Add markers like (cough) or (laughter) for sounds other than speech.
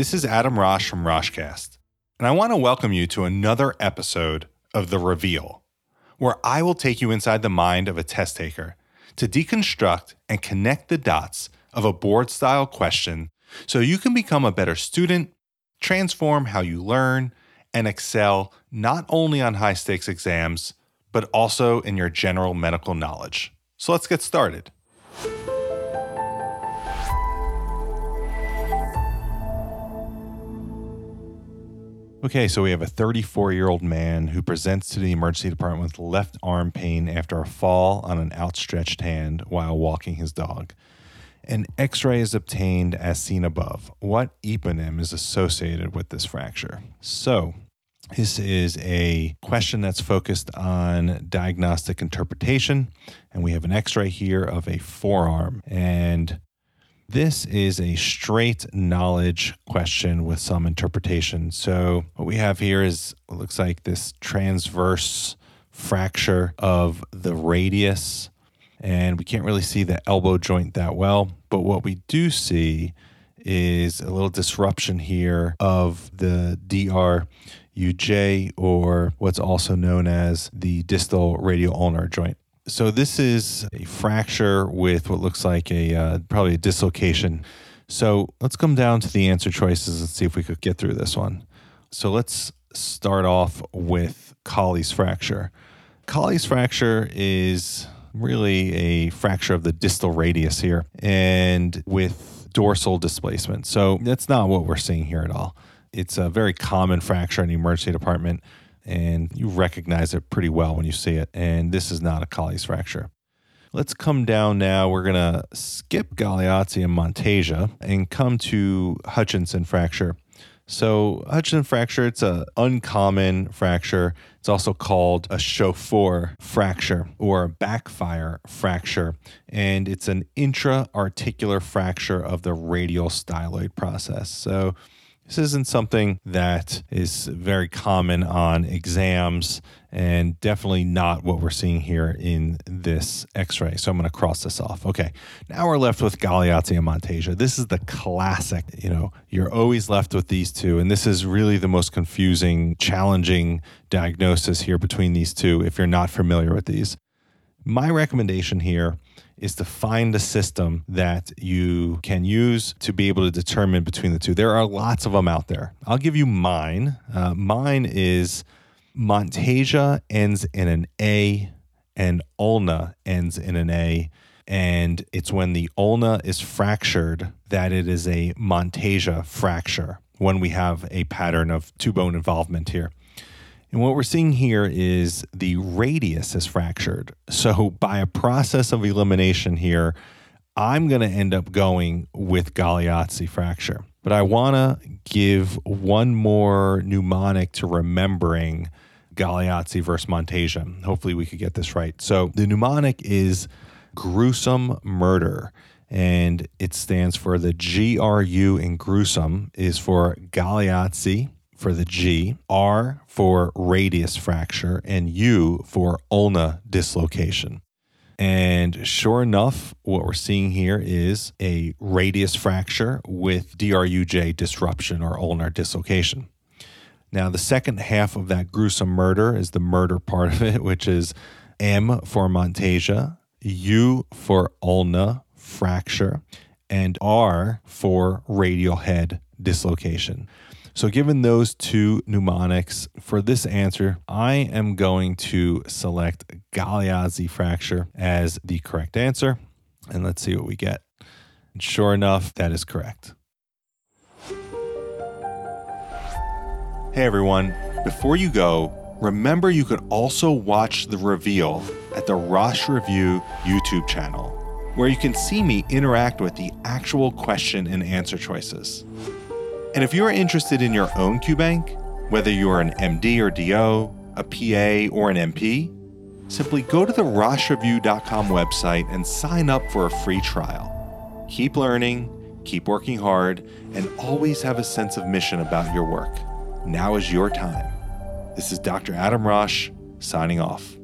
This is Adam Rosh from Roshcast, and I want to welcome you to another episode of The Reveal, where I will take you inside the mind of a test taker to deconstruct and connect the dots of a board style question so you can become a better student, transform how you learn, and excel not only on high stakes exams, but also in your general medical knowledge. So let's get started. Okay, so we have a 34 year old man who presents to the emergency department with left arm pain after a fall on an outstretched hand while walking his dog. An x ray is obtained as seen above. What eponym is associated with this fracture? So, this is a question that's focused on diagnostic interpretation. And we have an x ray here of a forearm. And this is a straight knowledge question with some interpretation. So, what we have here is it looks like this transverse fracture of the radius, and we can't really see the elbow joint that well. But what we do see is a little disruption here of the DRUJ, or what's also known as the distal radial ulnar joint. So this is a fracture with what looks like a uh, probably a dislocation. So let's come down to the answer choices and see if we could get through this one. So let's start off with Colles fracture. Colles fracture is really a fracture of the distal radius here and with dorsal displacement. So that's not what we're seeing here at all. It's a very common fracture in the emergency department and you recognize it pretty well when you see it. And this is not a Colles fracture. Let's come down now. We're going to skip Galeazzi and Monteggia and come to Hutchinson fracture. So, Hutchinson fracture, it's an uncommon fracture. It's also called a chauffeur fracture or a backfire fracture. And it's an intra articular fracture of the radial styloid process. So, this isn't something that is very common on exams and definitely not what we're seeing here in this x-ray. So I'm going to cross this off. Okay. Now we're left with Galeazzi and Monteggia. This is the classic, you know, you're always left with these two and this is really the most confusing, challenging diagnosis here between these two if you're not familiar with these. My recommendation here is to find a system that you can use to be able to determine between the two. There are lots of them out there. I'll give you mine. Uh, mine is Monteggia ends in an A and ulna ends in an A. And it's when the ulna is fractured that it is a Monteggia fracture when we have a pattern of two bone involvement here. And what we're seeing here is the radius is fractured. So, by a process of elimination here, I'm going to end up going with Galeazzi fracture. But I want to give one more mnemonic to remembering Galeazzi versus Monteggia. Hopefully, we could get this right. So, the mnemonic is gruesome murder and it stands for the GRU in gruesome is for Galeazzi for the G, R for radius fracture, and U for ulna dislocation. And sure enough, what we're seeing here is a radius fracture with DRUJ disruption or ulnar dislocation. Now, the second half of that gruesome murder is the murder part of it, (laughs) which is M for Monteggia, U for ulna fracture, and R for radial head dislocation. So, given those two mnemonics, for this answer, I am going to select Galeazzi fracture as the correct answer. And let's see what we get. And sure enough, that is correct. Hey everyone, before you go, remember you could also watch the reveal at the Rosh Review YouTube channel, where you can see me interact with the actual question and answer choices. And if you're interested in your own QBank, whether you're an MD or DO, a PA, or an NP, simply go to the RoshReview.com website and sign up for a free trial. Keep learning, keep working hard, and always have a sense of mission about your work. Now is your time. This is Dr. Adam Rosh signing off.